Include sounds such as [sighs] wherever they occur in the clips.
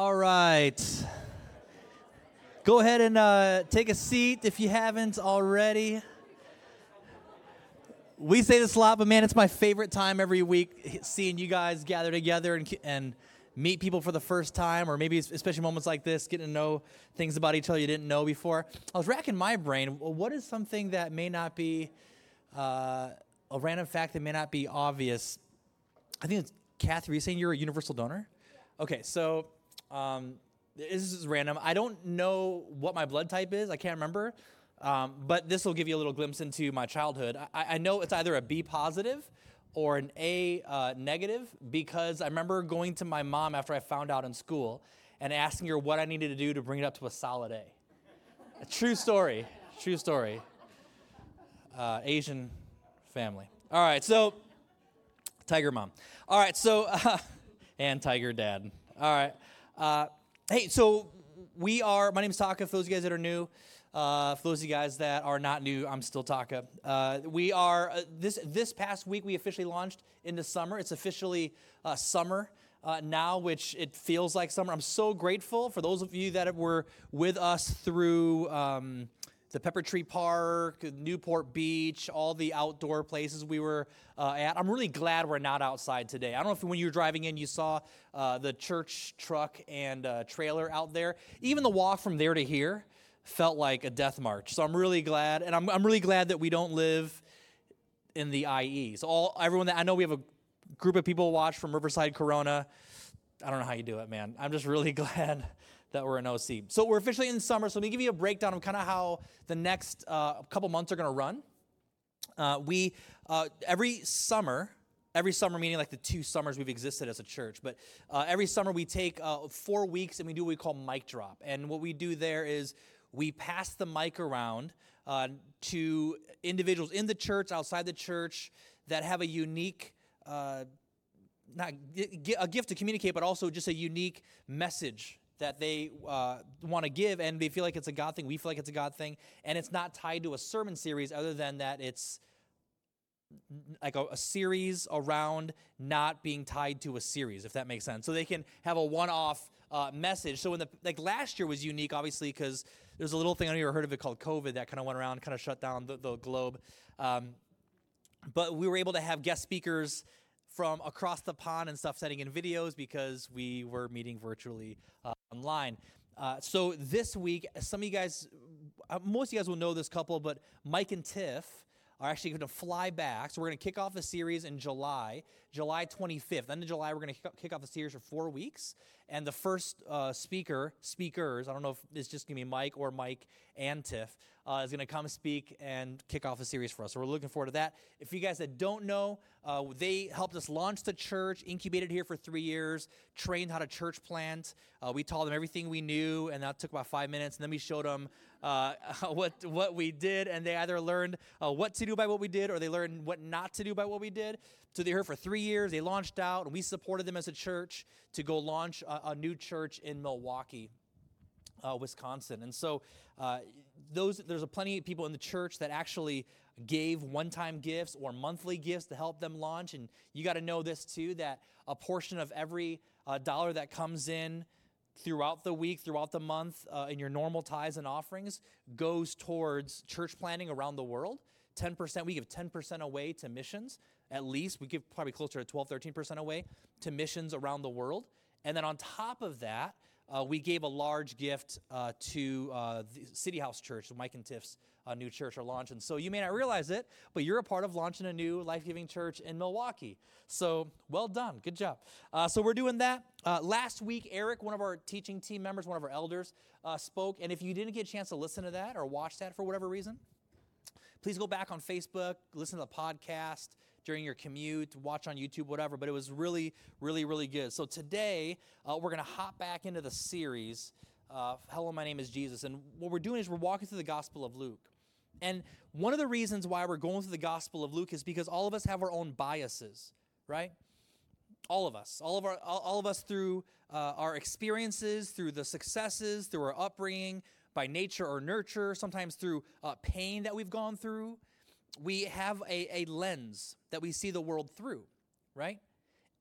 All right. Go ahead and uh, take a seat if you haven't already. We say this a lot, but man, it's my favorite time every week seeing you guys gather together and, and meet people for the first time, or maybe especially moments like this, getting to know things about each other you didn't know before. I was racking my brain. What is something that may not be uh, a random fact that may not be obvious? I think it's Kathy. Are you saying you're a universal donor? Okay, so um, this is random. I don't know what my blood type is. I can't remember. Um, but this will give you a little glimpse into my childhood. I, I know it's either a B positive or an A uh, negative because I remember going to my mom after I found out in school and asking her what I needed to do to bring it up to a solid A. a true story. True story. Uh, Asian family. All right, so Tiger mom. All right, so, uh, [laughs] and Tiger dad. All right. Uh, hey, so we are, my name is Taka, for those of you guys that are new. Uh, for those of you guys that are not new, I'm still Taka. Uh, we are, uh, this, this past week, we officially launched into summer. It's officially uh, summer. Uh, now, which it feels like summer. I'm so grateful for those of you that were with us through um, the Pepper Tree Park, Newport Beach, all the outdoor places we were uh, at. I'm really glad we're not outside today. I don't know if when you were driving in you saw uh, the church truck and uh, trailer out there. Even the walk from there to here felt like a death march. So I'm really glad, and I'm, I'm really glad that we don't live in the IE. So all everyone that I know we have a group of people watch from Riverside Corona. I don't know how you do it, man. I'm just really [laughs] glad that we're in OC. So we're officially in summer. So let me give you a breakdown of kind of how the next uh, couple months are going to run. Uh, we uh, every summer, every summer meaning like the two summers we've existed as a church, but uh, every summer we take uh, four weeks and we do what we call mic drop. And what we do there is we pass the mic around uh, to individuals in the church, outside the church, that have a unique not a gift to communicate, but also just a unique message that they uh, want to give, and they feel like it's a God thing. We feel like it's a God thing, and it's not tied to a sermon series, other than that it's like a, a, series around not being tied to a series, if that makes sense. So they can have a one-off uh, message. So in the like last year was unique, obviously, because there's a little thing I never heard of it called COVID that kind of went around, kind of shut down the, the globe. Um, but we were able to have guest speakers from across the pond and stuff sending in videos because we were meeting virtually uh, online. Uh, so this week, some of you guys, uh, most of you guys will know this couple, but Mike and Tiff are actually going to fly back. So we're going to kick off the series in July, July 25th. End of July, we're going to kick off the series for four weeks. And the first uh, speaker, speakers, I don't know if it's just going to be Mike or Mike and Tiff, uh, is going to come speak and kick off a series for us. So we're looking forward to that. If you guys that don't know, uh, they helped us launch the church, incubated here for three years, trained how to church plant. Uh, we taught them everything we knew, and that took about five minutes. And then we showed them uh, [laughs] what what we did, and they either learned uh, what to do by what we did, or they learned what not to do by what we did. So they were here for three years. They launched out, and we supported them as a church to go launch a, a new church in Milwaukee. Uh, Wisconsin. And so uh, those there's a plenty of people in the church that actually gave one-time gifts or monthly gifts to help them launch. And you got to know this too that a portion of every uh, dollar that comes in throughout the week, throughout the month, uh, in your normal tithes and offerings goes towards church planting around the world. 10%, we give 10% away to missions, at least. We give probably closer to 12, 13% away to missions around the world. And then on top of that, uh, we gave a large gift uh, to uh, the City House Church, Mike and Tiff's uh, new church are launching. So you may not realize it, but you're a part of launching a new life giving church in Milwaukee. So well done. Good job. Uh, so we're doing that. Uh, last week, Eric, one of our teaching team members, one of our elders, spoke. And if you didn't get a chance to listen to that or watch that for whatever reason, please go back on Facebook, listen to the podcast during your commute, watch on YouTube, whatever. But it was really, really, really good. So today, uh, we're going to hop back into the series. Uh, Hello, my name is Jesus. And what we're doing is we're walking through the Gospel of Luke. And one of the reasons why we're going through the Gospel of Luke is because all of us have our own biases, right? All of us, all of our, all, of us through uh, our experiences, through the successes, through our upbringing, by nature or nurture, sometimes through uh, pain that we've gone through we have a, a lens that we see the world through, right?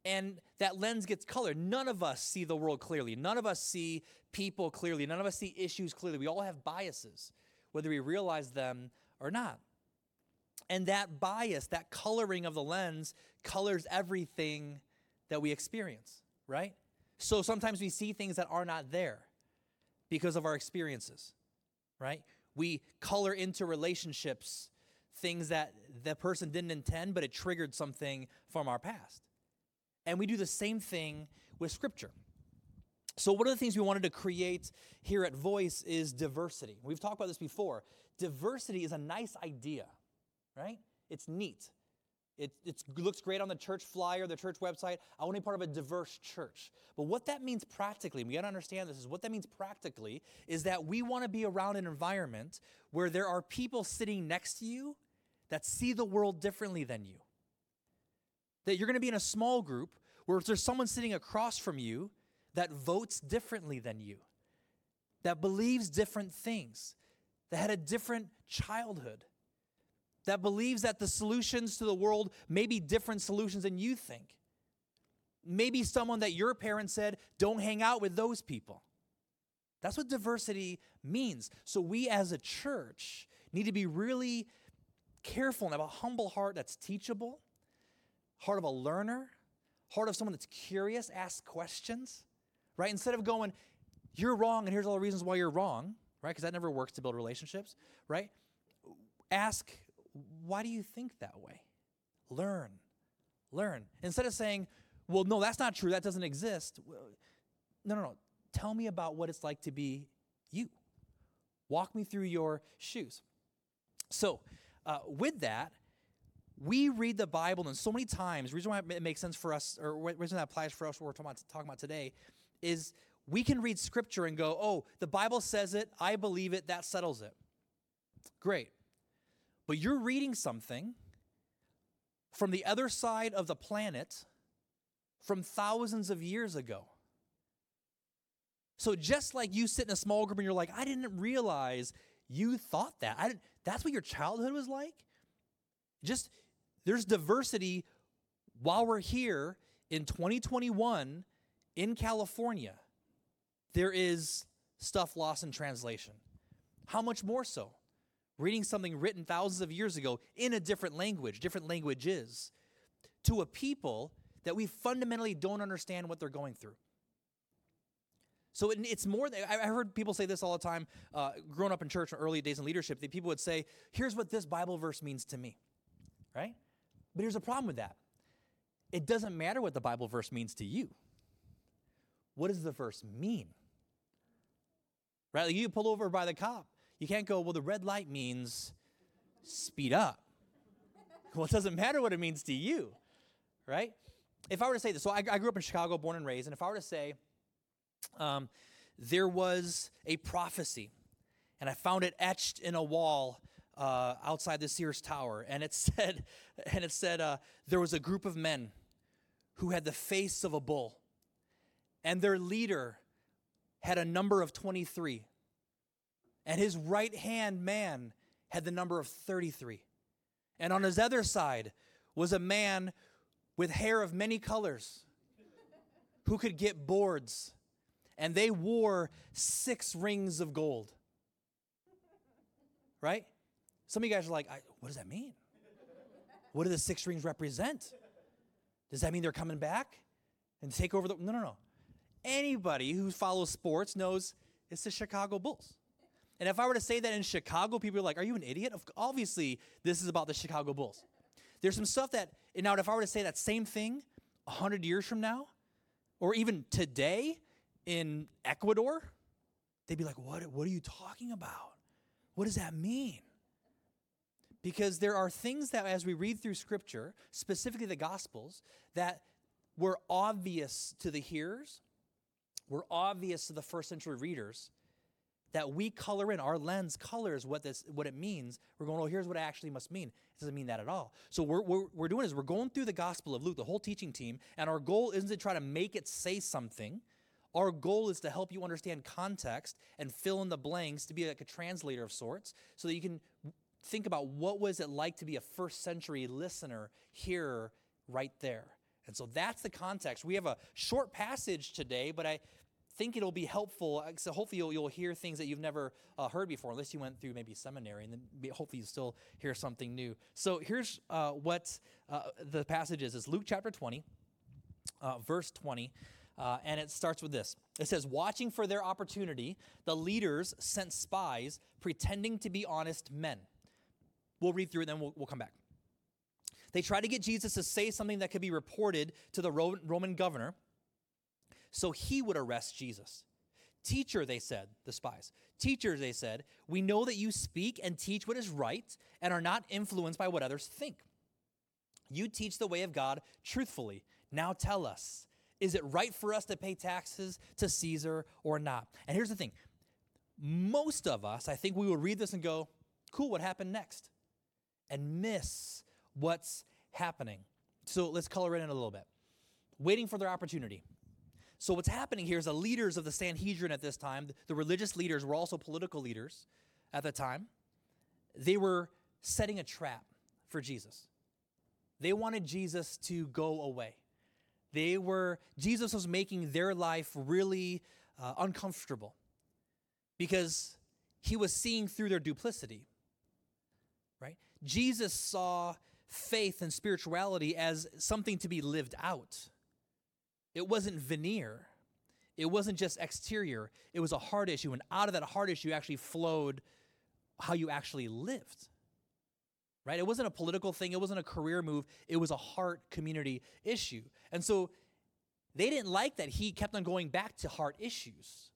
and that lens gets colored. None of us see the world clearly. None of us see people clearly. None of us see issues clearly. We all have biases, whether we realize them or not. And that bias, that coloring of the lens, colors everything that we experience, right? So sometimes we see things that are not there because of our experiences, right? We color into relationships things that the person didn't intend, but it triggered something from our past. And we do the same thing with Scripture. So, one of the things we wanted to create here at Voice is diversity. We've talked about this before. Diversity is a nice idea, right? It's neat. It, it looks great on the church flyer, the church website. I want to be part of a diverse church. But what that means practically, we got to understand this, is what that means practically is that we want to be around an environment where there are people sitting next to you that see the world differently than you. That you're going to be in a small group where if there's someone sitting across from you that votes differently than you, that believes different things, that had a different childhood, that believes that the solutions to the world may be different solutions than you think. Maybe someone that your parents said, don't hang out with those people. That's what diversity means. So, we as a church need to be really careful and have a humble heart that's teachable, heart of a learner, heart of someone that's curious, ask questions, right? Instead of going, you're wrong and here's all the reasons why you're wrong, right? Because that never works to build relationships, right? Ask, why do you think that way? Learn, learn. Instead of saying, well, no, that's not true, that doesn't exist. No, no, no. Tell me about what it's like to be you. Walk me through your shoes. So, uh, with that, we read the Bible, and so many times, the reason why it makes sense for us, or reason that applies for us, what we're talking about, talking about today, is we can read scripture and go, oh, the Bible says it, I believe it, that settles it. Great. But you're reading something from the other side of the planet from thousands of years ago. So just like you sit in a small group and you're like, I didn't realize you thought that. I, that's what your childhood was like? Just there's diversity while we're here in 2021 in California. There is stuff lost in translation. How much more so? Reading something written thousands of years ago in a different language, different languages, to a people that we fundamentally don't understand what they're going through. So it's more. I heard people say this all the time. Uh, growing up in church, in early days in leadership, that people would say, "Here's what this Bible verse means to me," right? But here's a problem with that. It doesn't matter what the Bible verse means to you. What does the verse mean? Right? Like you pull over by the cop. You can't go, well, the red light means speed up. [laughs] well, it doesn't matter what it means to you, right? If I were to say this, so I, I grew up in Chicago, born and raised, and if I were to say, um, there was a prophecy, and I found it etched in a wall uh, outside the Sears Tower, and it [laughs] said, and it said, uh, there was a group of men who had the face of a bull, and their leader had a number of 23, and his right hand man had the number of 33. And on his other side was a man with hair of many colors who could get boards and they wore six rings of gold. Right? Some of you guys are like, what does that mean? What do the six rings represent? Does that mean they're coming back and take over the. No, no, no. Anybody who follows sports knows it's the Chicago Bulls. And if I were to say that in Chicago, people are like, are you an idiot? Obviously, this is about the Chicago Bulls. There's some stuff that, now, if I were to say that same thing 100 years from now, or even today, in Ecuador, they'd be like, what, what are you talking about? What does that mean? Because there are things that, as we read through Scripture, specifically the Gospels, that were obvious to the hearers, were obvious to the first century readers, that we color in. Our lens colors what this what it means. We're going, oh, here's what it actually must mean. It doesn't mean that at all. So what we're, we're doing is we're going through the Gospel of Luke, the whole teaching team, and our goal isn't to try to make it say something our goal is to help you understand context and fill in the blanks to be like a translator of sorts so that you can think about what was it like to be a first century listener, hearer right there. And so that's the context. We have a short passage today, but I think it'll be helpful. uh, So hopefully you'll, you'll hear things that you've never uh, heard before, unless you went through maybe seminary, and then hopefully you still hear something new. So here's uh, what uh, the passage is: is Luke chapter 20, uh, verse 20. Uh, and it starts with this. It says, Watching for their opportunity, the leaders sent spies pretending to be honest men. We'll read through it, then we'll, we'll come back. They tried to get Jesus to say something that could be reported to the Roman governor so he would arrest Jesus. Teacher, they said, the spies. Teacher, they said, we know that you speak and teach what is right and are not influenced by what others think. You teach the way of God truthfully. Now tell us, is it right for us to pay taxes to Caesar or not? And here's the thing most of us, I think we will read this and go, cool, what happened next? And miss what's happening. So let's color it in a little bit. Waiting for their opportunity. So what's happening here is the leaders of the Sanhedrin at this time, the religious leaders were also political leaders at the time. They were setting a trap for Jesus. They wanted Jesus to go away. They were Jesus was making their life really uh, uncomfortable because he was seeing through their duplicity. Right? Jesus saw faith and spirituality as something to be lived out. It wasn't veneer. It wasn't just exterior. It was a heart issue. And out of that heart issue actually flowed how you actually lived. Right? It wasn't a political thing. It wasn't a career move. It was a heart community issue. And so they didn't like that he kept on going back to heart issues.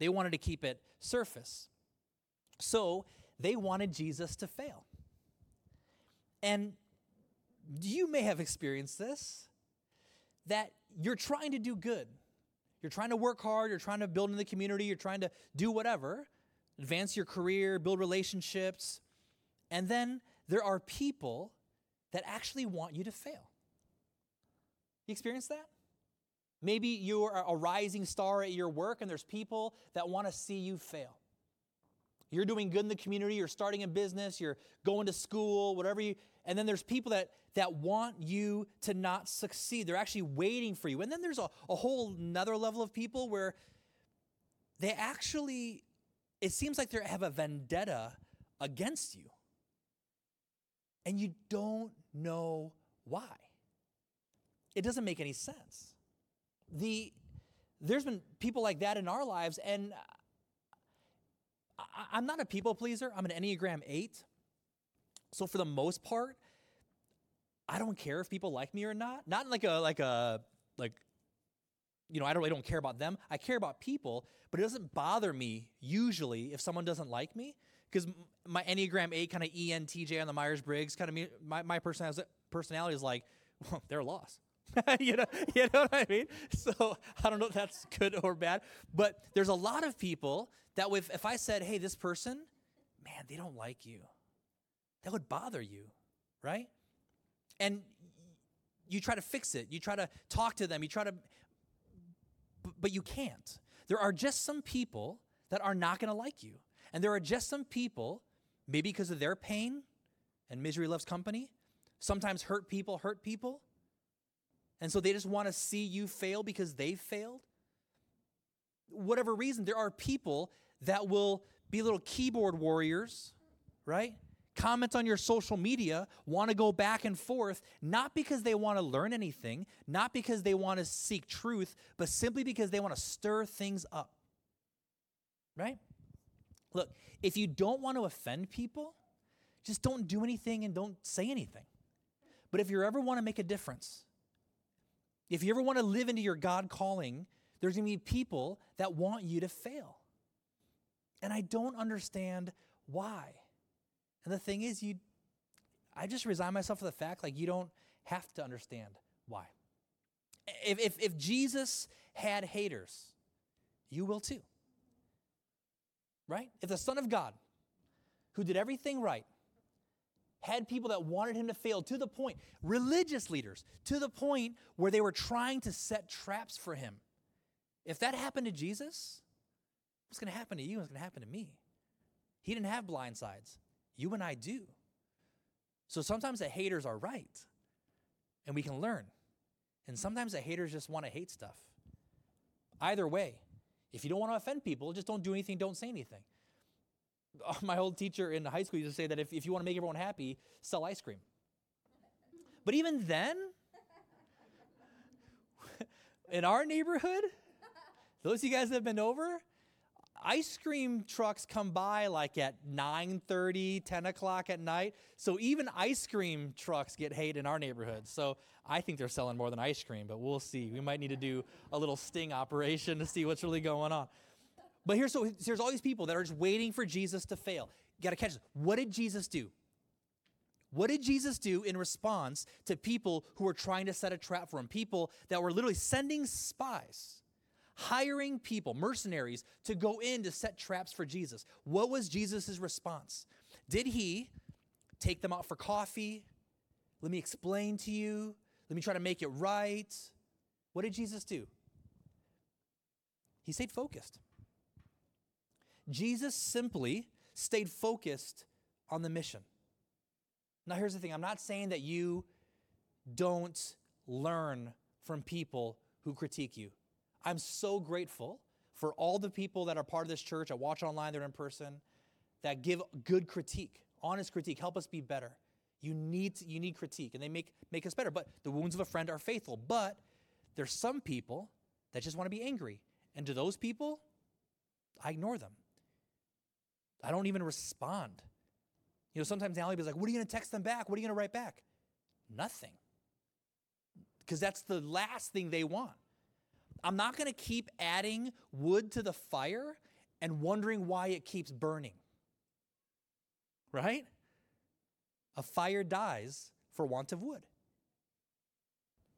They wanted to keep it surface. So they wanted Jesus to fail. And you may have experienced this that you're trying to do good. You're trying to work hard, you're trying to build in the community, you're trying to do whatever, advance your career, build relationships. And then there are people that actually want you to fail. You experience that? Maybe you're a rising star at your work and there's people that want to see you fail. You're doing good in the community, you're starting a business, you're going to school, whatever you, and then there's people that, that want you to not succeed. They're actually waiting for you. And then there's a, a whole another level of people where they actually, it seems like they have a vendetta against you. And you don't know why. It doesn't make any sense. The, there's been people like that in our lives, and I, I'm not a people pleaser. I'm an Enneagram 8. So for the most part, I don't care if people like me or not. Not like a like a like you know, I don't really don't care about them. I care about people, but it doesn't bother me usually if someone doesn't like me because my Enneagram 8 kind of ENTJ on the Myers Briggs kind of me, my, my personality, personality is like, well, they're lost. [laughs] you know, you know what I mean? So I don't know if that's good or bad, but there's a lot of people that with if I said, "Hey, this person, man, they don't like you," that would bother you, right? And you try to fix it. You try to talk to them. You try to, but you can't. There are just some people that are not going to like you, and there are just some people, maybe because of their pain, and misery loves company. Sometimes hurt people hurt people and so they just want to see you fail because they've failed. Whatever reason, there are people that will be little keyboard warriors, right? Comment on your social media, want to go back and forth, not because they want to learn anything, not because they want to seek truth, but simply because they want to stir things up, right? Look, if you don't want to offend people, just don't do anything and don't say anything. But if you ever want to make a difference, if you ever want to live into your God calling, there's going to be people that want you to fail. And I don't understand why. And the thing is, you, I just resign myself to the fact like you don't have to understand why. If, if, if Jesus had haters, you will too. Right? If the Son of God, who did everything right, had people that wanted him to fail to the point, religious leaders, to the point where they were trying to set traps for him. If that happened to Jesus, what's going to happen to you? What's going to happen to me? He didn't have blind sides. You and I do. So sometimes the haters are right, and we can learn. And sometimes the haters just want to hate stuff. Either way, if you don't want to offend people, just don't do anything, don't say anything. [laughs] My old teacher in high school used to say that if, if you want to make everyone happy, sell ice cream. But even then, [laughs] in our neighborhood, those of you guys that have been over, ice cream trucks come by like at 9.30 10 o'clock at night. So even ice cream trucks get hate in our neighborhood. So i think they're selling more than ice cream but we'll see. We might need to do a little sting operation to see what's really going on. But here's so here's all these people that are just waiting for jesus to fail. You got to catch this. What did jesus do? What did Jesus do in response to people who were trying to set a trap for him? People that were literally sending spies, hiring people, mercenaries, to go in to set traps for Jesus. What was Jesus' response? Did he take them out for coffee? Let me explain to you. Let me try to make it right. What did Jesus do? He stayed focused. Jesus simply stayed focused on the mission. Now, here's the thing I'm not saying that you don't learn from people who critique you. I'm so grateful for all the people that are part of this church. I watch online, they're in person, that give good critique, honest critique, help us be better. You need, to, you need critique, and they make, make us better. But the wounds of a friend are faithful. But there's some people that just want to be angry. And to those people, I ignore them. I don't even respond. You know, sometimes Allie is like, What are you going to text them back? What are you going to write back? Nothing. Because that's the last thing they want. I'm not going to keep adding wood to the fire and wondering why it keeps burning. Right? A fire dies for want of wood.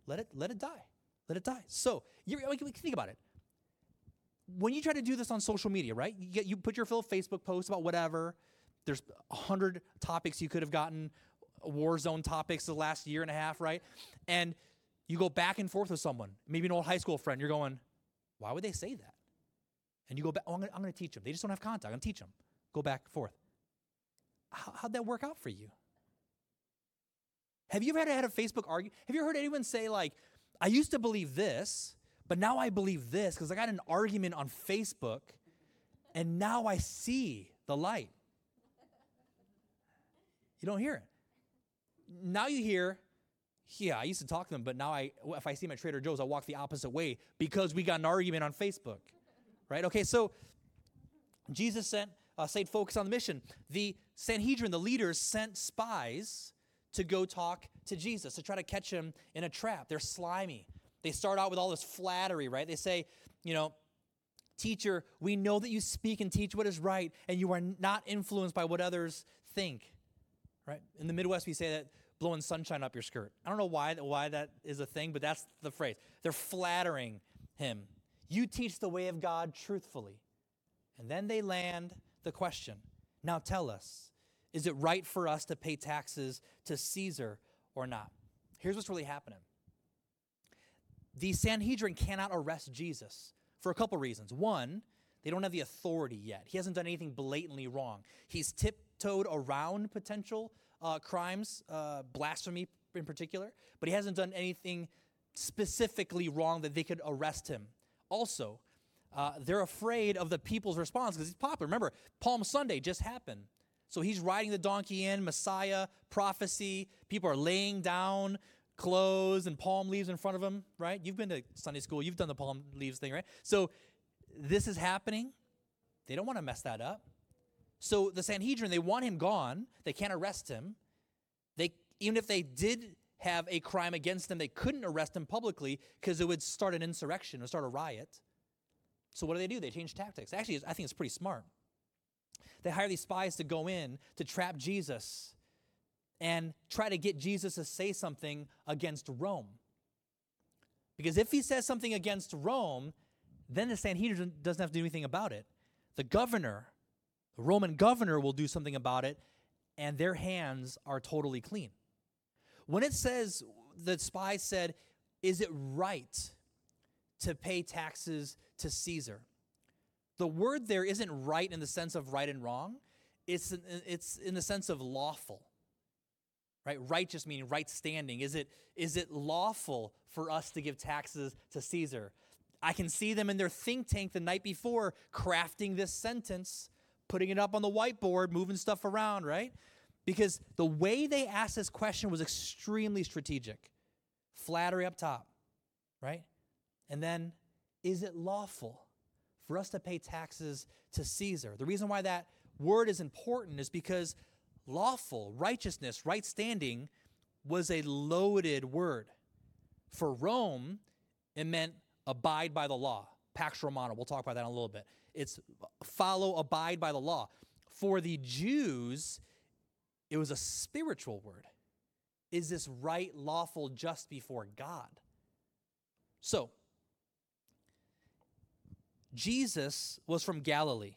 Let it, let it die. Let it die. So, you think about it. When you try to do this on social media, right? You, get, you put your full Facebook post about whatever, there's a hundred topics you could have gotten, war zone topics the last year and a half, right? And you go back and forth with someone, maybe an old high school friend. You're going, why would they say that? And you go back. Oh, I'm going to teach them. They just don't have contact. I'm going to teach them. Go back and forth. How, how'd that work out for you? Have you ever had a Facebook argument? Have you heard anyone say like, I used to believe this, but now I believe this because I got an argument on Facebook, and now I see the light. You don't hear it. Now you hear, yeah, I used to talk to them, but now I, if I see them at Trader Joe's, I walk the opposite way because we got an argument on Facebook, right? Okay, so Jesus sent, uh, stayed focused on the mission. The Sanhedrin, the leaders, sent spies to go talk to Jesus to try to catch him in a trap. They're slimy. They start out with all this flattery, right? They say, you know, Teacher, we know that you speak and teach what is right, and you are not influenced by what others think right? In the Midwest, we say that blowing sunshine up your skirt. I don't know why, why that is a thing, but that's the phrase. They're flattering him. You teach the way of God truthfully. And then they land the question Now tell us, is it right for us to pay taxes to Caesar or not? Here's what's really happening the Sanhedrin cannot arrest Jesus for a couple reasons. One, they don't have the authority yet. He hasn't done anything blatantly wrong. He's tiptoed around potential uh, crimes, uh, blasphemy in particular, but he hasn't done anything specifically wrong that they could arrest him. Also, uh, they're afraid of the people's response because he's popular. Remember, Palm Sunday just happened. So he's riding the donkey in, Messiah, prophecy. People are laying down clothes and palm leaves in front of him, right? You've been to Sunday school, you've done the palm leaves thing, right? So this is happening. They don't want to mess that up. So the Sanhedrin, they want him gone. They can't arrest him. They even if they did have a crime against him, they couldn't arrest him publicly because it would start an insurrection or start a riot. So what do they do? They change tactics. Actually, I think it's pretty smart. They hire these spies to go in to trap Jesus and try to get Jesus to say something against Rome. Because if he says something against Rome, then the Sanhedrin doesn't have to do anything about it. The governor, the Roman governor, will do something about it, and their hands are totally clean. When it says, the spy said, Is it right to pay taxes to Caesar? The word there isn't right in the sense of right and wrong, it's, it's in the sense of lawful. right? Righteous meaning right standing. Is it, is it lawful for us to give taxes to Caesar? I can see them in their think tank the night before crafting this sentence, putting it up on the whiteboard, moving stuff around, right? Because the way they asked this question was extremely strategic. Flattery up top, right? And then, is it lawful for us to pay taxes to Caesar? The reason why that word is important is because lawful, righteousness, right standing was a loaded word. For Rome, it meant abide by the law. Pax Romana, we'll talk about that in a little bit. It's follow, abide by the law. For the Jews, it was a spiritual word. Is this right, lawful, just before God? So, Jesus was from Galilee,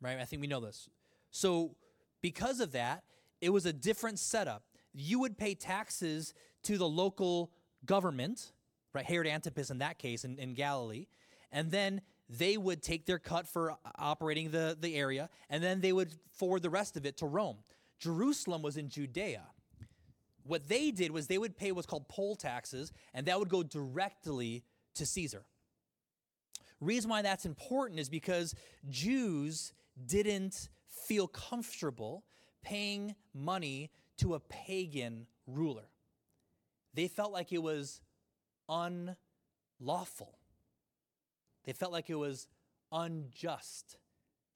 right? I think we know this. So, because of that, it was a different setup. You would pay taxes to the local government, right? Herod Antipas in that case in, in Galilee. And then they would take their cut for operating the, the area, and then they would forward the rest of it to Rome. Jerusalem was in Judea. What they did was they would pay what's called poll taxes, and that would go directly to Caesar. Reason why that's important is because Jews didn't feel comfortable paying money to a pagan ruler. They felt like it was unlawful. They felt like it was unjust.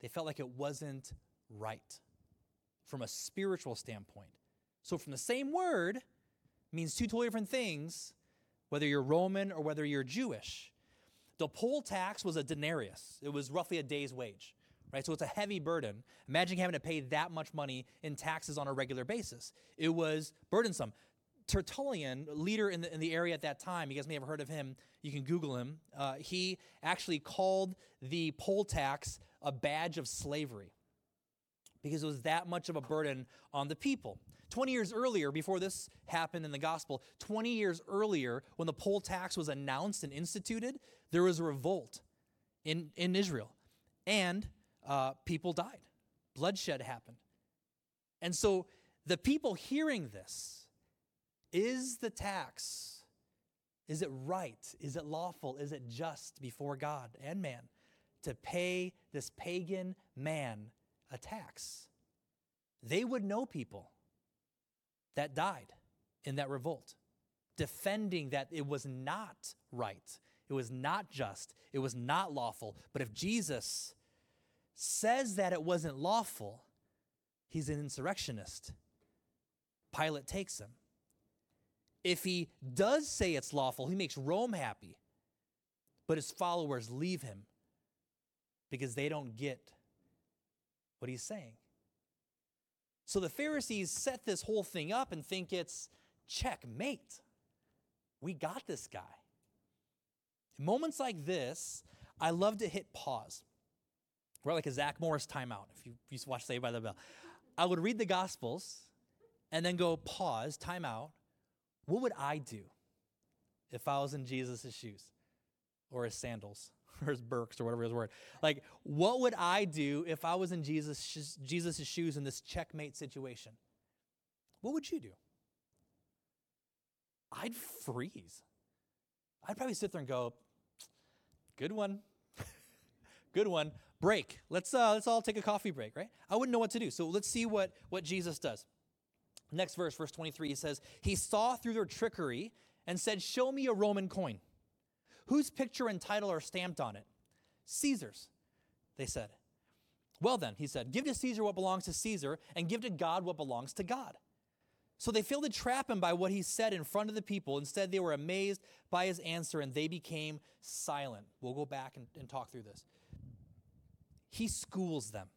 They felt like it wasn't right from a spiritual standpoint. So, from the same word, means two totally different things, whether you're Roman or whether you're Jewish. The poll tax was a denarius, it was roughly a day's wage right? So it's a heavy burden. Imagine having to pay that much money in taxes on a regular basis. It was burdensome. Tertullian, leader in the, in the area at that time, you guys may have heard of him. You can Google him. Uh, he actually called the poll tax a badge of slavery because it was that much of a burden on the people. 20 years earlier, before this happened in the gospel, 20 years earlier, when the poll tax was announced and instituted, there was a revolt in, in Israel. And uh, people died, bloodshed happened. And so the people hearing this is the tax, is it right? Is it lawful? Is it just before God and man to pay this pagan man a tax? They would know people that died in that revolt, defending that it was not right, it was not just, it was not lawful. But if Jesus says that it wasn't lawful, he's an insurrectionist. Pilate takes him. If he does say it's lawful, he makes Rome happy. But his followers leave him because they don't get what he's saying. So the Pharisees set this whole thing up and think it's checkmate. We got this guy. In moments like this, I love to hit pause. We're like a Zach Morris timeout, if you used to watch Saved by the Bell. I would read the Gospels and then go pause, timeout. What would I do if I was in Jesus' shoes or his sandals [laughs] or his Birks or whatever his word? Like, what would I do if I was in Jesus' Jesus' shoes in this checkmate situation? What would you do? I'd freeze. I'd probably sit there and go, good one. [laughs] good one break. Let's uh, let's all take a coffee break, right? I wouldn't know what to do. So let's see what what Jesus does. Next verse, verse 23, he says, He saw through their trickery and said, Show me a Roman coin. Whose picture and title are stamped on it? Caesar's, they said. Well, then, he said, Give to Caesar what belongs to Caesar, and give to God what belongs to God. So they failed to trap him by what he said in front of the people. Instead, they were amazed by his answer and they became silent. We'll go back and, and talk through this he schools them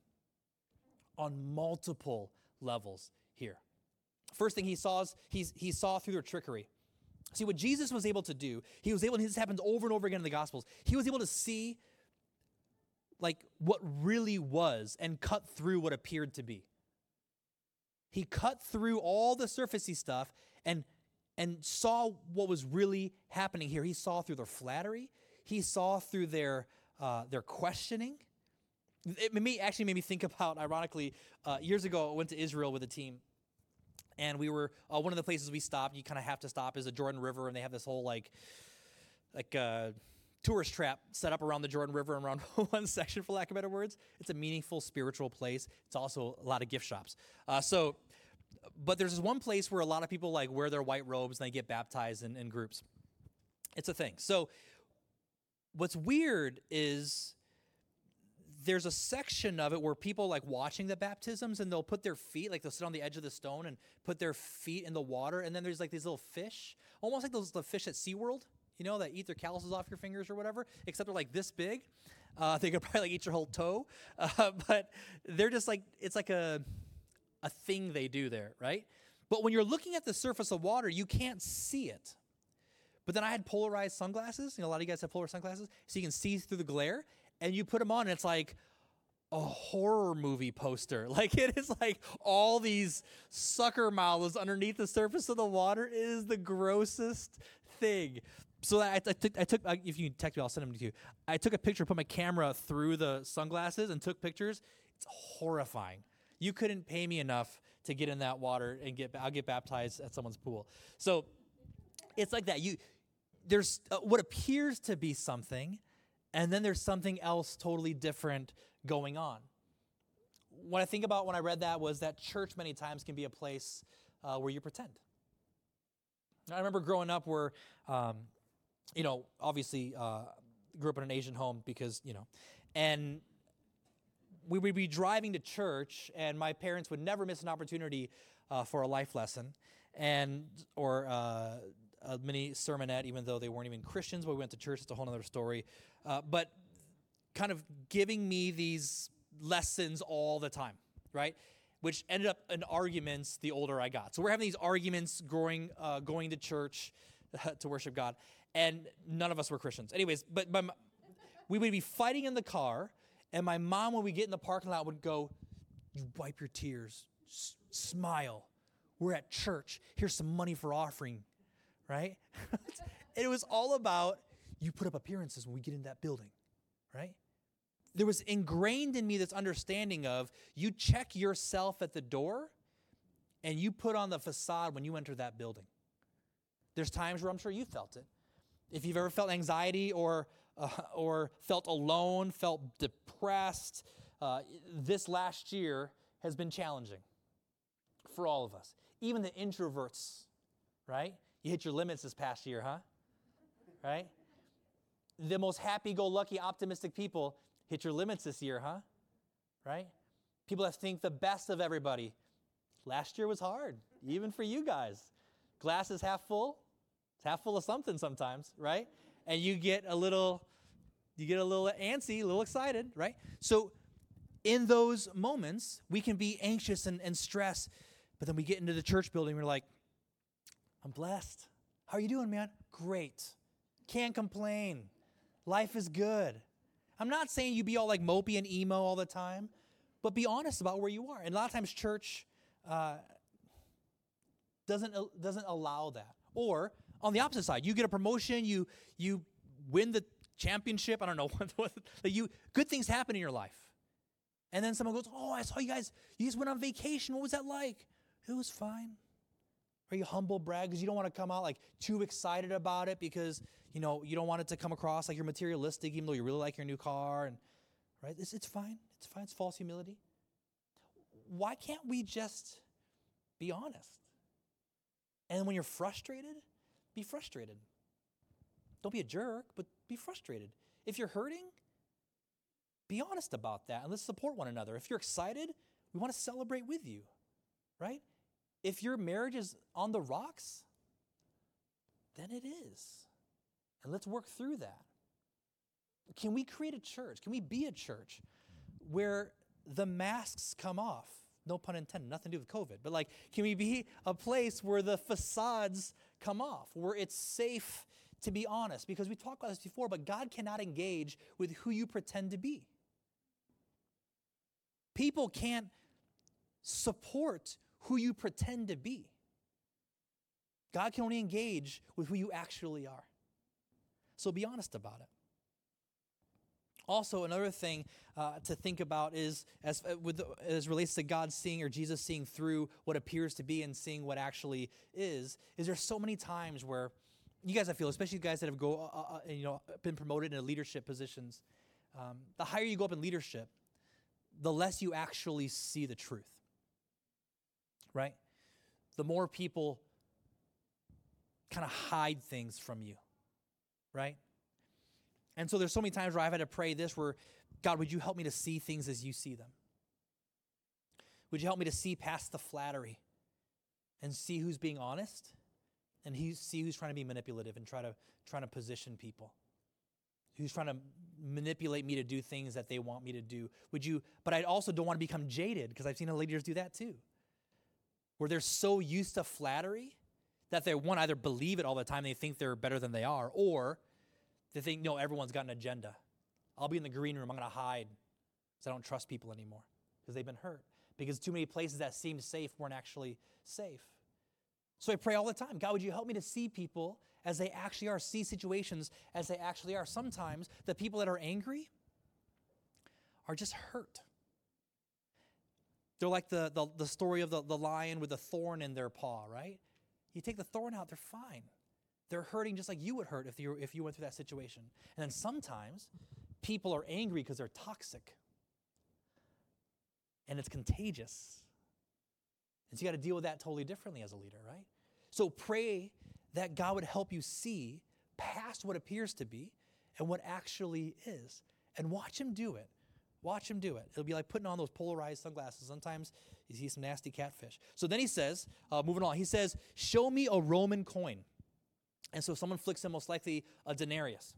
on multiple levels here. First thing he saw is he's, he saw through their trickery. See, what Jesus was able to do, he was able, and this happens over and over again in the Gospels, he was able to see like what really was and cut through what appeared to be. He cut through all the surfacey stuff and and saw what was really happening here. He saw through their flattery. He saw through their uh, their questioning. It made me, actually made me think about, ironically, uh, years ago, I went to Israel with a team. And we were uh, one of the places we stopped. You kind of have to stop is the Jordan River, and they have this whole like like uh, tourist trap set up around the Jordan River and around [laughs] one section, for lack of better words. It's a meaningful spiritual place. It's also a lot of gift shops. Uh, so, but there's this one place where a lot of people like wear their white robes and they get baptized in, in groups. It's a thing. So, what's weird is there's a section of it where people like watching the baptisms and they'll put their feet like they'll sit on the edge of the stone and put their feet in the water and then there's like these little fish almost like those the fish at SeaWorld you know, that eat their calluses off your fingers or whatever, except they're like this big. Uh, they could [laughs] probably like eat your whole toe, uh, but they're just like it's like a a thing they do there, right? But when you're looking at the surface of water, you can't see it. But then I had polarized sunglasses. You know, a lot of you guys have polarized sunglasses, so you can see through the glare. And you put them on, and it's like a horror movie poster. [laughs] Like it is like all these sucker mouths underneath the surface of the water. It is the grossest thing so I, I, took, I took if you can text me, I'll send them to you. I took a picture, put my camera through the sunglasses, and took pictures. It's horrifying. You couldn't pay me enough to get in that water and get. I'll get baptized at someone's pool. So it's like that. You there's uh, what appears to be something, and then there's something else totally different going on. What I think about when I read that was that church many times can be a place uh, where you pretend. I remember growing up where um, you know, obviously uh, grew up in an Asian home because, you know, and we would be driving to church, and my parents would never miss an opportunity uh, for a life lesson and or uh, a mini sermonette, even though they weren't even Christians. But we went to church; it's a whole other story. Uh, but kind of giving me these lessons all the time, right? Which ended up in arguments the older I got. So we're having these arguments growing, uh, going to church [laughs] to worship God and none of us were Christians. Anyways, but, but we would be fighting in the car, and my mom, when we get in the parking lot, would go, "You wipe your tears, S- smile. We're at church. Here's some money for offering." Right? [laughs] it was all about you put up appearances when we get in that building, right? There was ingrained in me this understanding of you check yourself at the door and you put on the facade when you enter that building. There's times where I'm sure you felt it. If you've ever felt anxiety or, uh, or felt alone, felt depressed, uh, this last year has been challenging for all of us. Even the introverts, right? You hit your limits this past year, huh? Right? The most happy go lucky, optimistic people hit your limits this year, huh? Right? People that think the best of everybody. Last year was hard, even for you guys. Glass is half full, it's half full of something sometimes, right? And you get a little, you get a little antsy, a little excited, right? So in those moments, we can be anxious and, and stressed, but then we get into the church building, we're like, I'm blessed. How are you doing, man? Great. Can't complain. Life is good. I'm not saying you be all like mopey and emo all the time, but be honest about where you are. And a lot of times, church uh, doesn't doesn't allow that. Or on the opposite side, you get a promotion, you you win the championship. I don't know [laughs] what, what you good things happen in your life. And then someone goes, "Oh, I saw you guys. You guys went on vacation. What was that like?" It was fine. Are you humble brag because you don't want to come out like too excited about it because you know you don't want it to come across like you're materialistic, even though you really like your new car and right? It's, it's fine. It's fine. It's false humility. Why can't we just be honest? And when you're frustrated, be frustrated. Don't be a jerk, but be frustrated. If you're hurting, be honest about that and let's support one another. If you're excited, we want to celebrate with you, right? If your marriage is on the rocks, then it is. And let's work through that. Can we create a church? Can we be a church where the masks come off? No pun intended, nothing to do with COVID, but like, can we be a place where the facades come off, where it's safe to be honest. Because we talked about this before, but God cannot engage with who you pretend to be. People can't support who you pretend to be. God can only engage with who you actually are. So be honest about it. Also, another thing uh, to think about is as uh, with as relates to God seeing or Jesus seeing through what appears to be and seeing what actually is. Is there so many times where you guys I feel, especially you guys that have go uh, uh, uh you know been promoted into leadership positions, um, the higher you go up in leadership, the less you actually see the truth. Right, the more people kind of hide things from you. Right and so there's so many times where I've had to pray this where, God, would you help me to see things as you see them? Would you help me to see past the flattery and see who's being honest and see who's trying to be manipulative and try to, trying to position people? Who's trying to manipulate me to do things that they want me to do? Would you, but I also don't want to become jaded because I've seen leaders do that too. Where they're so used to flattery that they, one, either believe it all the time, they think they're better than they are, or they think, no, everyone's got an agenda. I'll be in the green room. I'm to hide because I don't trust people anymore because they've been hurt. Because too many places that seemed safe weren't actually safe. So I pray all the time God, would you help me to see people as they actually are, see situations as they actually are? Sometimes the people that are angry are just hurt. They're like the, the, the story of the, the lion with the thorn in their paw, right? You take the thorn out, they're fine. They're hurting just like you would hurt if you, if you went through that situation. And then sometimes people are angry because they're toxic and it's contagious. And so you got to deal with that totally differently as a leader, right? So pray that God would help you see past what appears to be and what actually is. And watch Him do it. Watch Him do it. It'll be like putting on those polarized sunglasses. Sometimes you see some nasty catfish. So then He says, uh, moving on, He says, Show me a Roman coin. And so someone flicks him most likely a denarius,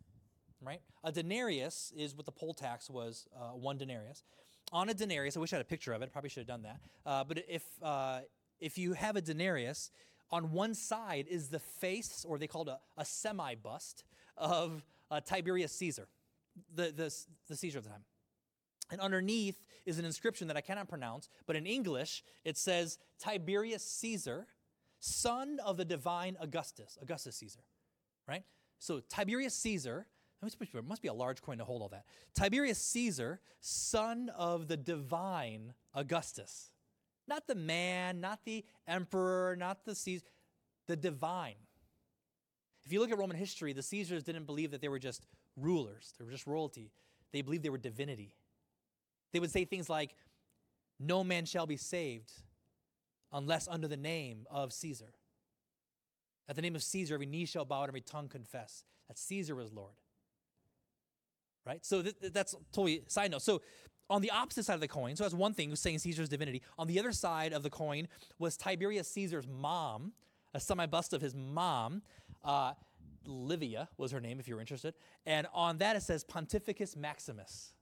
right? A denarius is what the poll tax was, uh, one denarius. On a denarius, I wish I had a picture of it. Probably should have done that. Uh, but if uh, if you have a denarius, on one side is the face, or they called a, a semi bust of uh, Tiberius Caesar, the, the the Caesar of the time. And underneath is an inscription that I cannot pronounce, but in English it says Tiberius Caesar son of the divine Augustus, Augustus Caesar, right? So Tiberius Caesar, there must be a large coin to hold all that. Tiberius Caesar, son of the divine Augustus. Not the man, not the emperor, not the Caesar, the divine. If you look at Roman history, the Caesars didn't believe that they were just rulers, they were just royalty. They believed they were divinity. They would say things like, No man shall be saved unless under the name of Caesar. At the name of Caesar, every knee shall bow and every tongue confess that Caesar was Lord. Right? So th- that's totally side note. So on the opposite side of the coin, so that's one thing, saying Caesar's divinity. On the other side of the coin was Tiberius Caesar's mom, a semi bust of his mom. Uh, Livia was her name, if you're interested. And on that it says Pontificus Maximus.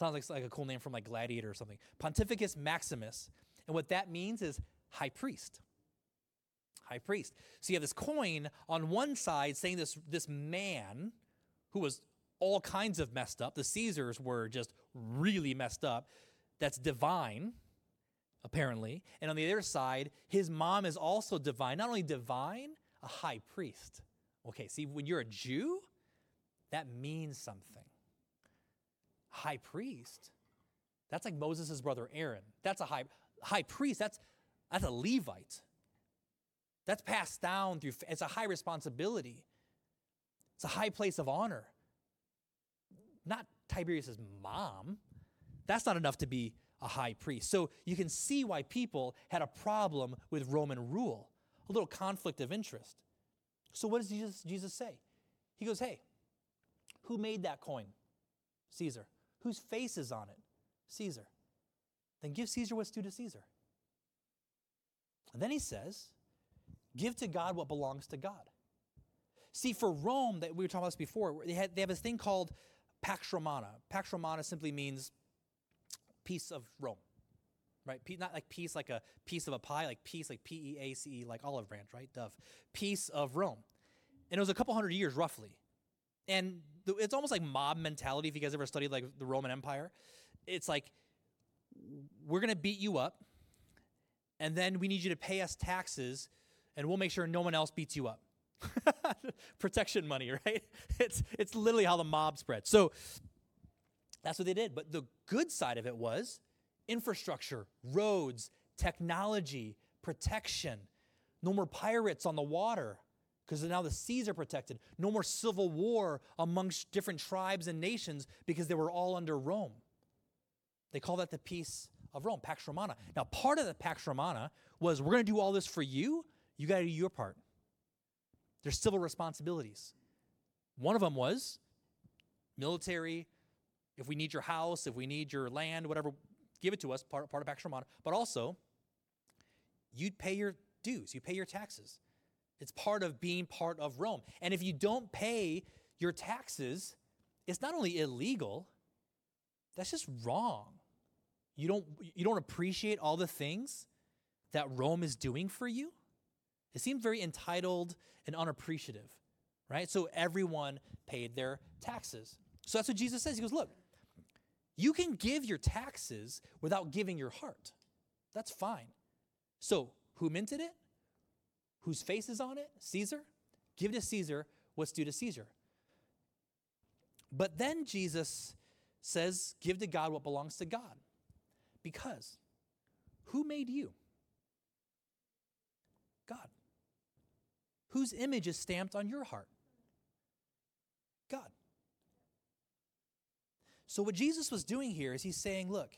Sounds like, like a cool name from like Gladiator or something. Pontificus Maximus. And what that means is high priest. High priest. So you have this coin on one side saying this, this man who was all kinds of messed up, the Caesars were just really messed up, that's divine, apparently. And on the other side, his mom is also divine. Not only divine, a high priest. Okay, see, when you're a Jew, that means something. High priest, that's like Moses' brother Aaron. That's a high high priest, that's, that's a Levite. That's passed down through, it's a high responsibility. It's a high place of honor. Not Tiberius' mom. That's not enough to be a high priest. So you can see why people had a problem with Roman rule, a little conflict of interest. So what does Jesus, Jesus say? He goes, Hey, who made that coin? Caesar. Whose face is on it? Caesar then give Caesar what's due to Caesar. And then he says, give to God what belongs to God. See, for Rome, that we were talking about this before, they, had, they have this thing called Pax Romana. Pax Romana simply means peace of Rome, right? Not like piece like a piece of a pie, like peace, like P E A C E, like olive branch, right? Dove. Peace of Rome. And it was a couple hundred years roughly. And it's almost like mob mentality if you guys ever studied like the Roman Empire. It's like we're going to beat you up, and then we need you to pay us taxes, and we'll make sure no one else beats you up. [laughs] Protection money, [laughs] right? It's, it's literally how the mob spread. So That's what they did. But the good side of it was infrastructure, roads, technology, protection. No more pirates on the water because now the seas are protected. No more civil war amongst different tribes and nations because they were all under Rome. They call that the peace of Rome, Pax Romana. Now, part of the Pax Romana was we're going to do all this for you. You got to do your part. There's civil responsibilities. One of them was military. If we need your house, if we need your land, whatever, give it to us, part, part of Pax Romana. But also, you pay your dues, you pay your taxes. It's part of being part of Rome. And if you don't pay your taxes, it's not only illegal, that's just wrong. You don't, you don't appreciate all the things that Rome is doing for you? It seems very entitled and unappreciative, right? So everyone paid their taxes. So that's what Jesus says. He goes, Look, you can give your taxes without giving your heart. That's fine. So, who minted it? Whose face is on it? Caesar? Give to Caesar what's due to Caesar. But then Jesus says, Give to God what belongs to God. Because who made you? God. Whose image is stamped on your heart? God. So, what Jesus was doing here is he's saying, look,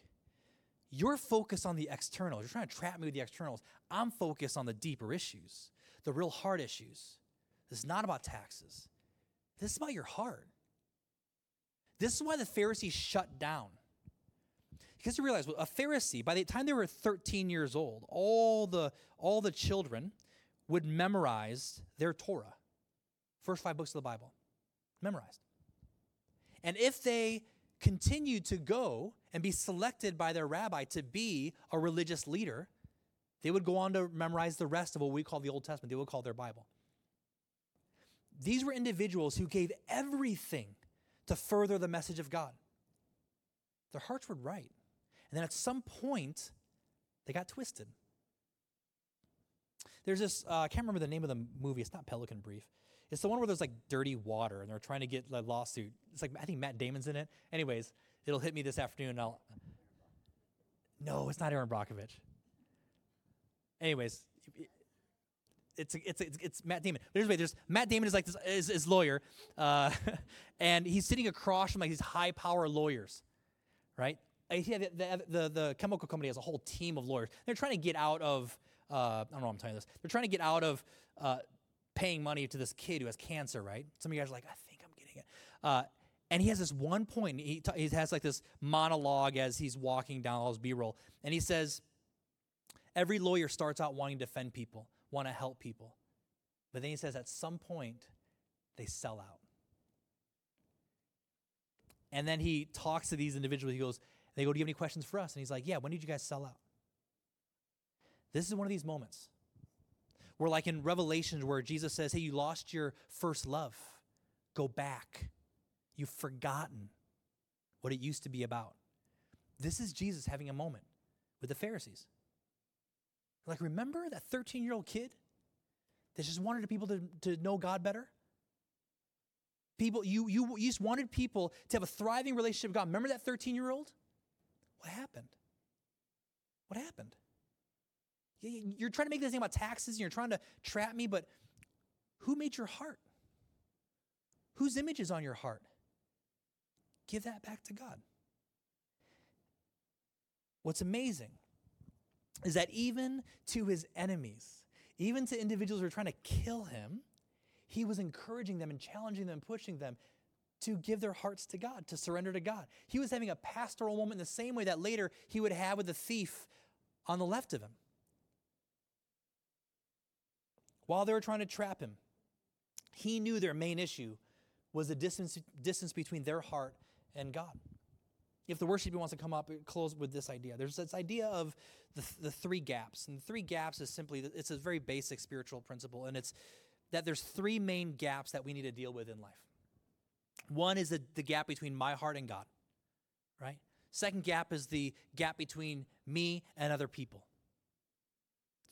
you're focused on the externals. You're trying to trap me with the externals. I'm focused on the deeper issues, the real hard issues. This is not about taxes, this is about your heart. This is why the Pharisees shut down. Because you realize, a Pharisee, by the time they were 13 years old, all the, all the children would memorize their Torah, first five books of the Bible, memorized. And if they continued to go and be selected by their rabbi to be a religious leader, they would go on to memorize the rest of what we call the Old Testament. They would call their Bible. These were individuals who gave everything to further the message of God. Their hearts were right. And then at some point, they got twisted. There's this, uh, I can't remember the name of the movie. It's not Pelican Brief. It's the one where there's like dirty water and they're trying to get a lawsuit. It's like, I think Matt Damon's in it. Anyways, it'll hit me this afternoon. I'll, no, it's not Erin Brockovich. Anyways, it's it's it's, it's Matt Damon. There's there's Matt Damon is like this is, lawyer, uh, [laughs] and he's sitting across from like these high power lawyers, right? Yeah, the, the, the, the chemical company has a whole team of lawyers. They're trying to get out of uh, I don't know. I'm telling you this. They're trying to get out of uh, paying money to this kid who has cancer, right? Some of you guys are like, I think I'm getting it. Uh, and he has this one point. He, t- he has like this monologue as he's walking down all his B-roll, and he says, "Every lawyer starts out wanting to defend people, want to help people, but then he says at some point they sell out." And then he talks to these individuals. He goes, "They go, do you have any questions for us?" And he's like, "Yeah. When did you guys sell out?" This is one of these moments where, like in Revelations, where Jesus says, Hey, you lost your first love. Go back. You've forgotten what it used to be about. This is Jesus having a moment with the Pharisees. Like, remember that 13 year old kid that just wanted people to, to know God better? People, you, you, you just wanted people to have a thriving relationship with God. Remember that 13 year old? What happened? What happened? You're trying to make this thing about taxes and you're trying to trap me, but who made your heart? Whose image is on your heart? Give that back to God. What's amazing is that even to his enemies, even to individuals who are trying to kill him, he was encouraging them and challenging them, and pushing them to give their hearts to God, to surrender to God. He was having a pastoral moment in the same way that later he would have with the thief on the left of him. while they were trying to trap him, he knew their main issue was the distance, distance between their heart and God. If the worship team wants to come up, close with this idea. There's this idea of the, the three gaps. And the three gaps is simply, it's a very basic spiritual principle. And it's that there's three main gaps that we need to deal with in life. One is the, the gap between my heart and God, right? Second gap is the gap between me and other people.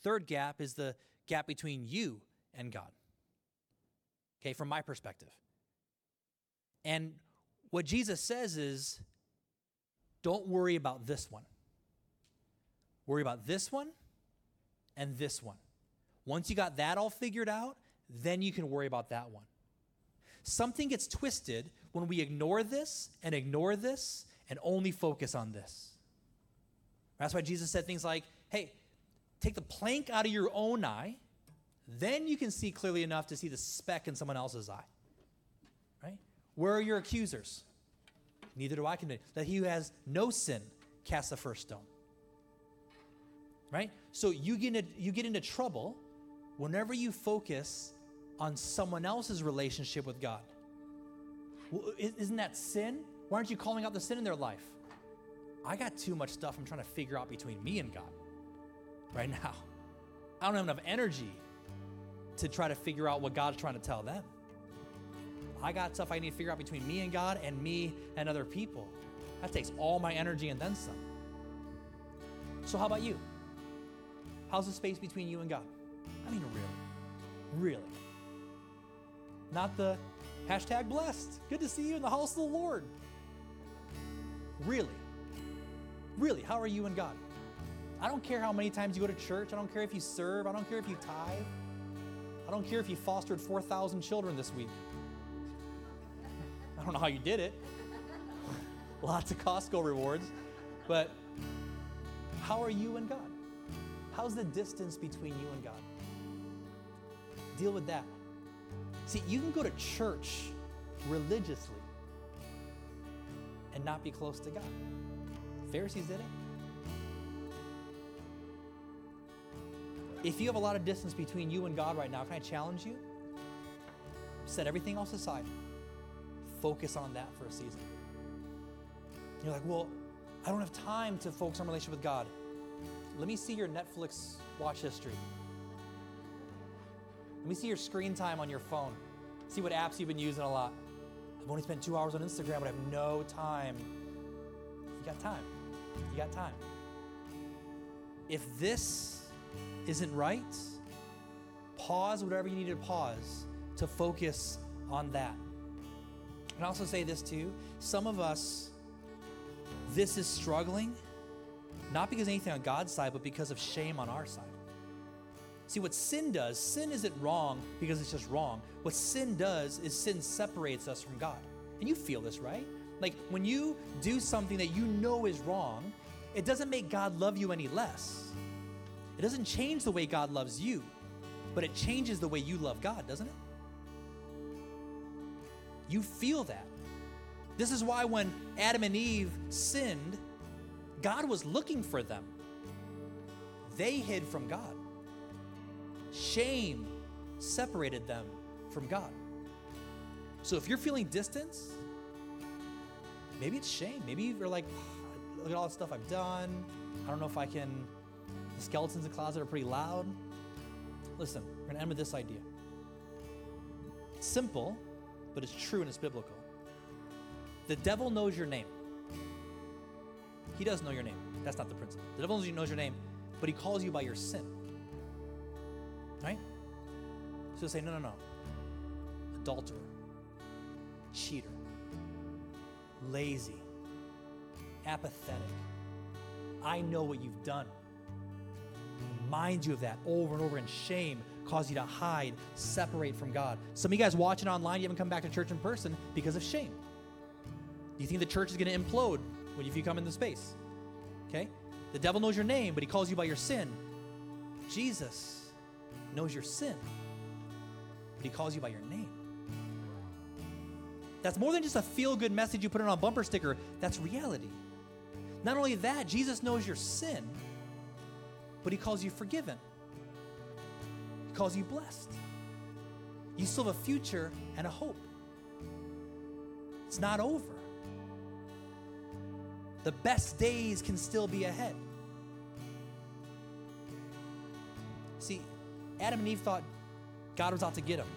Third gap is the gap between you and God. Okay, from my perspective. And what Jesus says is don't worry about this one. Worry about this one and this one. Once you got that all figured out, then you can worry about that one. Something gets twisted when we ignore this and ignore this and only focus on this. That's why Jesus said things like, hey, take the plank out of your own eye, then you can see clearly enough to see the speck in someone else's eye. Right? Where are your accusers? Neither do I condemn. That he who has no sin cast the first stone. Right? So you get, into, you get into trouble whenever you focus on someone else's relationship with God. Well, isn't that sin? Why aren't you calling out the sin in their life? I got too much stuff I'm trying to figure out between me and God right [laughs] now. I don't have enough energy to try to figure out what God's trying to tell them. I got stuff I need to figure out between me and God and me and other people. That takes all my energy and then some. So, how about you? How's the space between you and God? I mean, really. Really. Not the hashtag blessed. Good to see you in the house of the Lord. Really. Really, how are you and God? I don't care how many times you go to church. I don't care if you serve. I don't care if you tithe. I don't care if you fostered 4,000 children this week. I don't know how you did it. Lots of Costco rewards. But how are you and God? How's the distance between you and God? Deal with that. See, you can go to church religiously and not be close to God. Pharisees did it. If you have a lot of distance between you and God right now, can I challenge you? Set everything else aside. Focus on that for a season. You're like, well, I don't have time to focus on relationship with God. Let me see your Netflix watch history. Let me see your screen time on your phone. See what apps you've been using a lot. I've only spent two hours on Instagram, but I have no time. You got time. You got time. If this isn't right, pause whatever you need to pause to focus on that. I also say this too some of us, this is struggling, not because anything on God's side, but because of shame on our side. See, what sin does, sin isn't wrong because it's just wrong. What sin does is sin separates us from God. And you feel this, right? Like when you do something that you know is wrong, it doesn't make God love you any less. It doesn't change the way God loves you, but it changes the way you love God, doesn't it? You feel that. This is why when Adam and Eve sinned, God was looking for them. They hid from God. Shame separated them from God. So if you're feeling distance, maybe it's shame. Maybe you're like, look at all the stuff I've done. I don't know if I can. The skeletons in the closet are pretty loud. Listen, we're going to end with this idea. Simple, but it's true and it's biblical. The devil knows your name. He does know your name. That's not the principle. The devil knows your name, but he calls you by your sin. Right? So say, no, no, no. Adulterer, cheater, lazy, apathetic. I know what you've done. Remind you of that over and over, in shame cause you to hide, separate from God. Some of you guys watching online, you haven't come back to church in person because of shame. Do you think the church is going to implode when if you come into space? Okay? The devil knows your name, but he calls you by your sin. Jesus knows your sin, but he calls you by your name. That's more than just a feel good message you put on a bumper sticker, that's reality. Not only that, Jesus knows your sin, but he calls you forgiven. Calls you blessed. You still have a future and a hope. It's not over. The best days can still be ahead. See, Adam and Eve thought God was out to get them.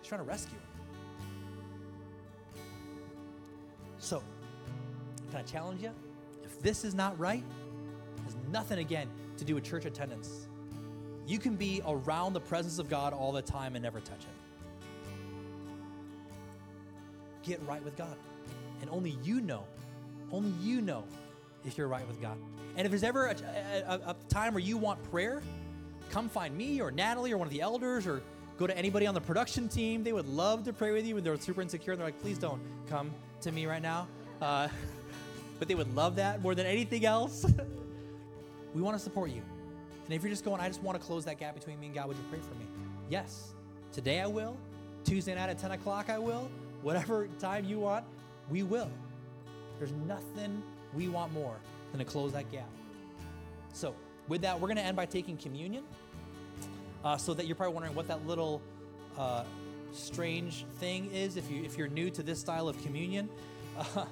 He's trying to rescue them. So, can I challenge you? If this is not right, has nothing again to do with church attendance. You can be around the presence of God all the time and never touch it. Get right with God And only you know, only you know if you're right with God. And if there's ever a, a, a time where you want prayer, come find me or Natalie or one of the elders or go to anybody on the production team. They would love to pray with you when they're super insecure. And they're like, please don't come to me right now. Uh, [laughs] but they would love that more than anything else. [laughs] we want to support you. And if you're just going, I just want to close that gap between me and God, would you pray for me? Yes. Today I will. Tuesday night at 10 o'clock I will. Whatever time you want, we will. There's nothing we want more than to close that gap. So, with that, we're going to end by taking communion. Uh, so that you're probably wondering what that little uh, strange thing is if you if you're new to this style of communion. Uh,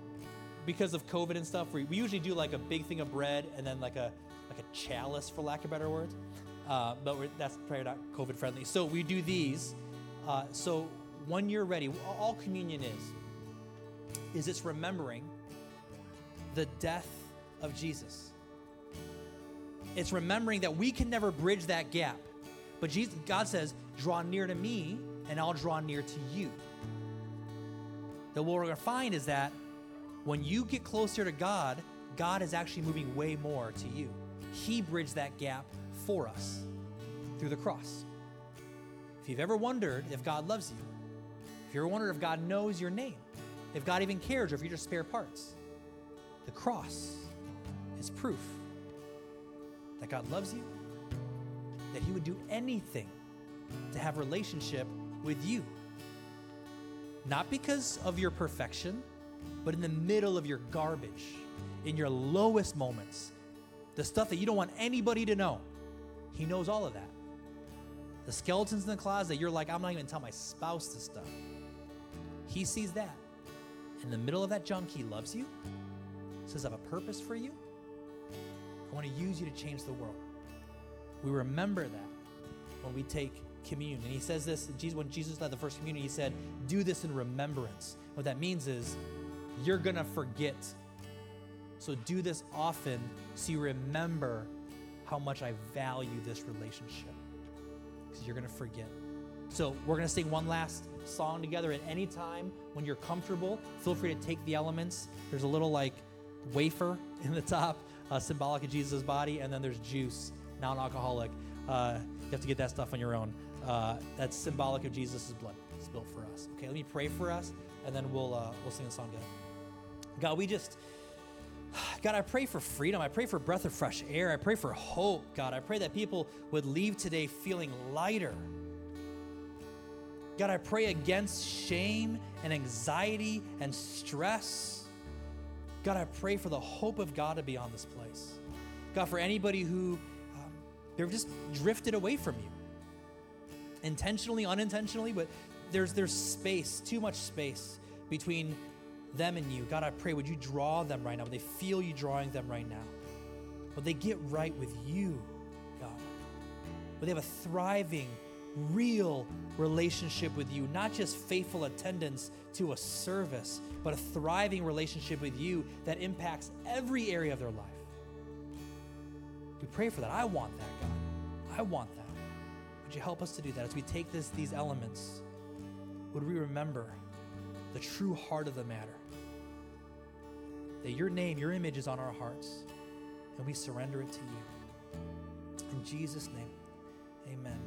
[laughs] because of COVID and stuff, we, we usually do like a big thing of bread and then like a like a chalice, for lack of better words. Uh, but that's probably not COVID friendly. So we do these. Uh, so when you're ready, all communion is is it's remembering the death of Jesus. It's remembering that we can never bridge that gap. But Jesus, God says, draw near to me and I'll draw near to you. That what we're going to find is that when you get closer to God, God is actually moving way more to you. He bridged that gap for us through the cross. If you've ever wondered if God loves you, if you ever wondered if God knows your name, if God even cares, or if you're just spare parts, the cross is proof that God loves you, that He would do anything to have relationship with you. Not because of your perfection, but in the middle of your garbage, in your lowest moments, the stuff that you don't want anybody to know. He knows all of that. The skeletons in the closet, you're like, I'm not even tell my spouse this stuff. He sees that. In the middle of that junk, he loves you, says, I have a purpose for you. I want to use you to change the world. We remember that when we take communion. And he says this, when Jesus led the first communion, he said, Do this in remembrance. What that means is you're going to forget. So do this often so you remember how much I value this relationship. Because you're going to forget. So we're going to sing one last song together. At any time when you're comfortable, feel free to take the elements. There's a little like wafer [laughs] in the top, uh, symbolic of Jesus' body, and then there's juice, non alcoholic. Uh, you have to get that stuff on your own. Uh, that's symbolic of Jesus' blood spilled for us. Okay, let me pray for us, and then we'll uh, we'll sing the song together. God, we just [sighs] God, I pray for freedom. I pray for breath of fresh air. I pray for hope. God, I pray that people would leave today feeling lighter. God, I pray against shame and anxiety and stress. God, I pray for the hope of God to be on this place. God, for anybody who um, they've just drifted away from you, intentionally, unintentionally, but there's there's space, too much space between them and you. God, I pray, would you draw them right now? Would they feel you drawing them right now? Would they get right with you, God? Would they have a thriving, real relationship with you, not just faithful attendance to a service, but a thriving relationship with you that impacts every area of their life? We pray for that. I want that, God. I want that. Would you help us to do that as we take this, these elements? Would we remember the true heart of the matter? That your name, your image is on our hearts, and we surrender it to you. In Jesus' name, amen.